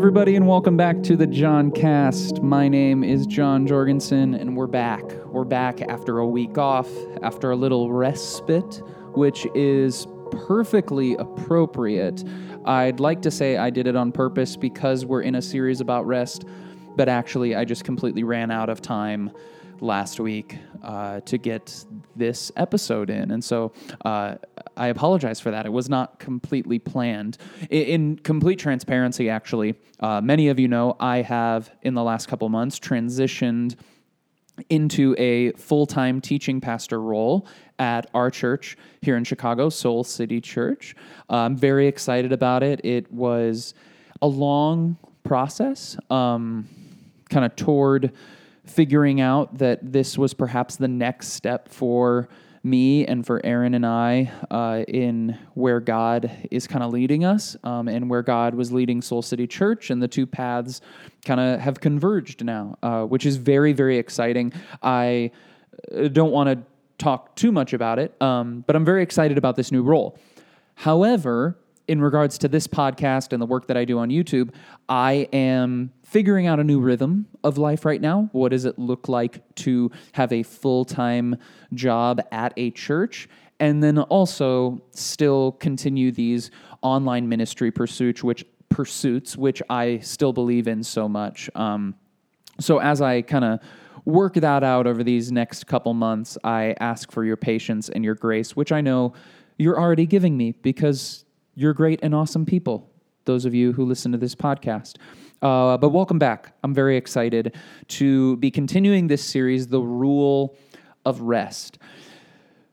everybody, and welcome back to the Joncast. My name is Jon Jorgenson, and we're back. We're back after a week off, after a little respite, which is perfectly appropriate. I'd like to say I did it on purpose because we're in a series about rest, but actually, I just completely ran out of time last week uh, to get this episode in. And so uh, I apologize for that. It was not completely planned. In, in complete transparency, actually, uh, many of you know I have, in the last couple months, transitioned into a full time teaching pastor role at our church here in Chicago, Soul City Church. Uh, I'm very excited about it. It was a long process, um, kind of toward figuring out that this was perhaps the next step for me and for Aaron and I uh, in where God is kind of leading us um, and where God was leading Soul City Church, and the two paths kind of have converged now, uh, which is very, very exciting. I uh, don't want to talk too much about it, um, but I'm very excited about this new role. However, in regards to this podcast and the work that I do on YouTube, I am figuring out a new rhythm of life right now. What does it look like to have a full time job at a church? And then also still continue these online ministry pursuits, which pursuits, which I still believe in so much. Um, so as I kind of work that out over these next couple months, I ask for your patience and your grace, which I know you're already giving me because you're great and awesome people, those of you who listen to this podcast. Uh, but welcome back. I'm very excited to be continuing this series, The Rule of Rest.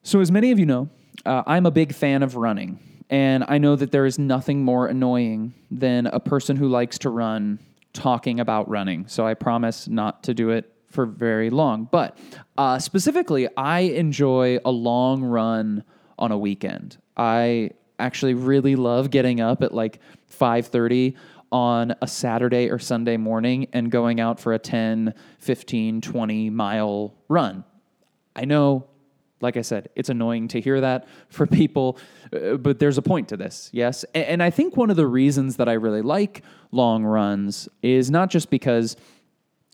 So, as many of you know, uh, I'm a big fan of running. And I know that there is nothing more annoying than a person who likes to run talking about running. So, I promise not to do it for very long. But uh, specifically, I enjoy a long run on a weekend. I actually really love getting up at like 5:30 on a Saturday or Sunday morning and going out for a 10, 15, 20 mile run. I know like I said, it's annoying to hear that for people, uh, but there's a point to this, yes? And I think one of the reasons that I really like long runs is not just because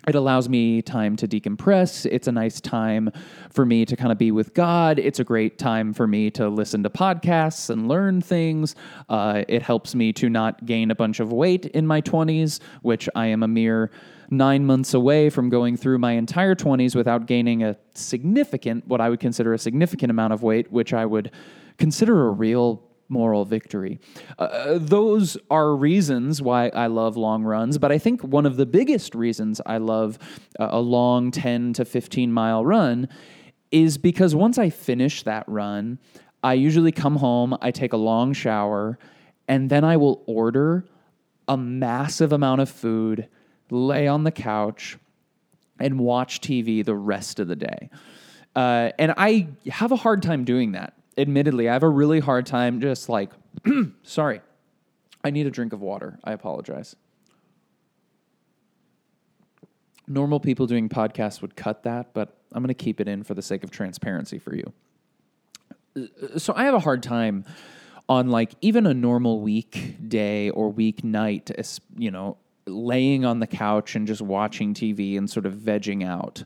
it allows me time to decompress. It's a nice time for me to kind of be with God. It's a great time for me to listen to podcasts and learn things. Uh, it helps me to not gain a bunch of weight in my 20s, which I am a mere nine months away from going through my entire 20s without gaining a significant, what I would consider a significant amount of weight, which I would consider a real moral victory. Uh, uh, those are reasons why I love long runs, but I think one of the biggest reasons I love uh, a long 10 to 15 mile run is because once I finish that run, I usually come home, I take a long shower, and then I will order a massive amount of food, lay on the couch, and watch TV the rest of the day. Uh, and I have a hard time doing that admittedly, I have a really hard time just like, sorry, I need a drink of water. I apologize. Normal people doing podcasts would cut that, but I'm going to keep it in for the sake of transparency for you. So I have a hard time on like even a normal weekday or week weeknight, you know, laying on the couch and just watching TV and sort of vegging out.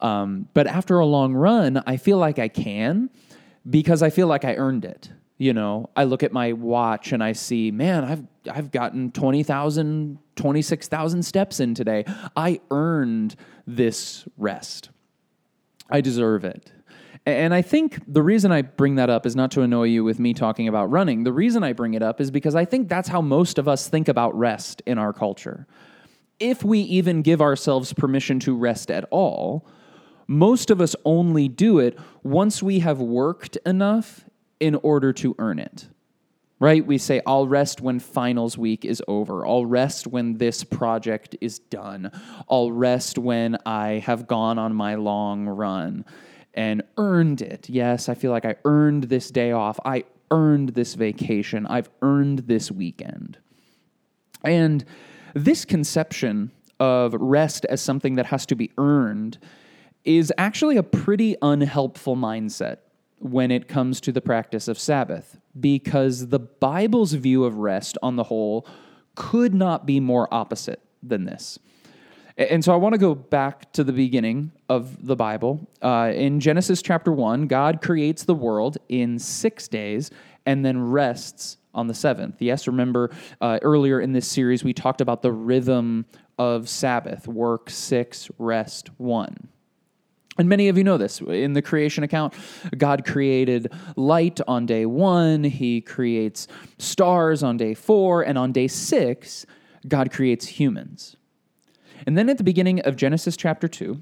Um, but after a long run, I feel like I can because I feel like I earned it. You know, I look at my watch and I see, man, I've I've gotten 20,000, 26,000 steps in today. I earned this rest. I deserve it. And I think the reason I bring that up is not to annoy you with me talking about running. The reason I bring it up is because I think that's how most of us think about rest in our culture. If we even give ourselves permission to rest at all, most of us only do it once we have worked enough in order to earn it. Right? We say, I'll rest when finals week is over. I'll rest when this project is done. I'll rest when I have gone on my long run and earned it. Yes, I feel like I earned this day off. I earned this vacation. I've earned this weekend. And this conception of rest as something that has to be earned is actually a pretty unhelpful mindset when it comes to the practice of Sabbath, because the Bible's view of rest on the whole could not be more opposite than this. And so I want to go back to the beginning of the Bible. Uh, in Genesis chapter 1, God creates the world in six days and then rests on the seventh. Yes, remember uh, earlier in this series, we talked about the rhythm of Sabbath work six, rest one. And many of you know this. In the creation account, God created light on day one, He creates stars on day four, and on day six, God creates humans. And then at the beginning of Genesis chapter 2,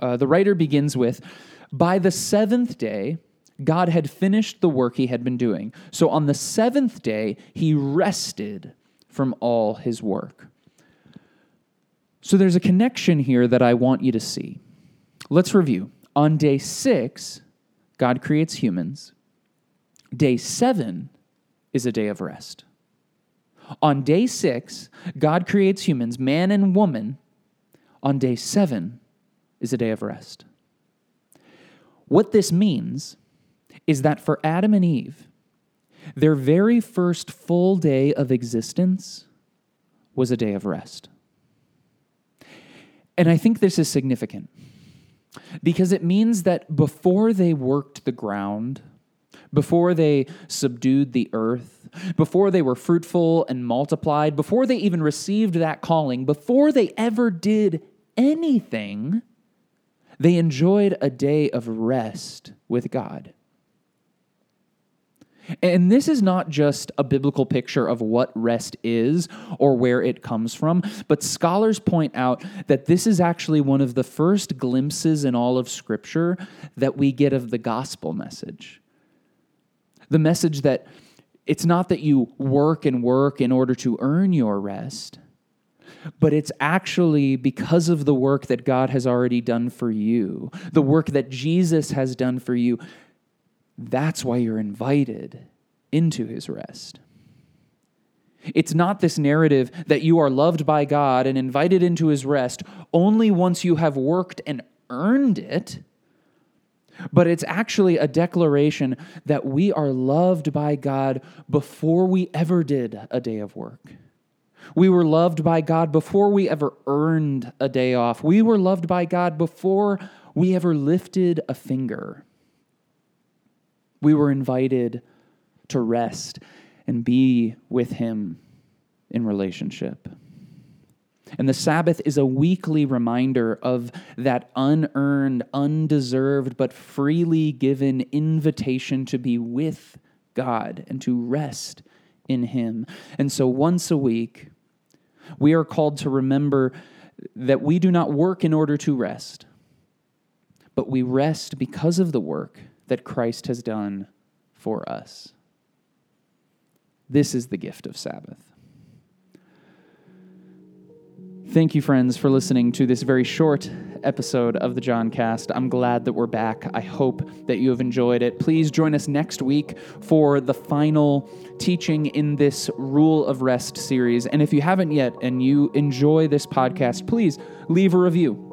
uh, the writer begins with By the seventh day, God had finished the work he had been doing. So on the seventh day, he rested from all his work. So there's a connection here that I want you to see. Let's review. On day six, God creates humans. Day seven is a day of rest. On day six, God creates humans, man and woman. On day seven is a day of rest. What this means is that for Adam and Eve, their very first full day of existence was a day of rest. And I think this is significant because it means that before they worked the ground, before they subdued the earth, before they were fruitful and multiplied, before they even received that calling, before they ever did anything, they enjoyed a day of rest with God. And this is not just a biblical picture of what rest is or where it comes from, but scholars point out that this is actually one of the first glimpses in all of Scripture that we get of the gospel message. The message that it's not that you work and work in order to earn your rest, but it's actually because of the work that God has already done for you, the work that Jesus has done for you that's why you're invited into his rest. It's not this narrative that you are loved by God and invited into his rest only once you have worked and earned it, but it's actually a declaration that we are loved by God before we ever did a day of work. We were loved by God before we ever earned a day off. We were loved by God before we ever lifted a finger. We were invited to rest and be with Him in relationship. And the Sabbath is a weekly reminder of that unearned, undeserved, but freely given invitation to be with God and to rest in Him. And so once a week, we are called to remember that we do not work in order to rest, but we rest because of the work that Christ has done for us. This is the gift of Sabbath. Thank you, friends, for listening to this very short episode of the Joncast. I'm glad that we're back. I hope that you have enjoyed it. Please join us next week for the final teaching in this Rule of Rest series. And if you haven't yet and you enjoy this podcast, please leave a review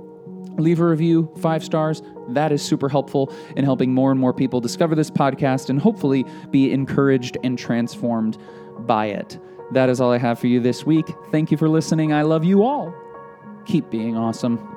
leave a review, five stars. That is super helpful in helping more and more people discover this podcast and hopefully be encouraged and transformed by it. That is all I have for you this week. Thank you for listening. I love you all. Keep being awesome.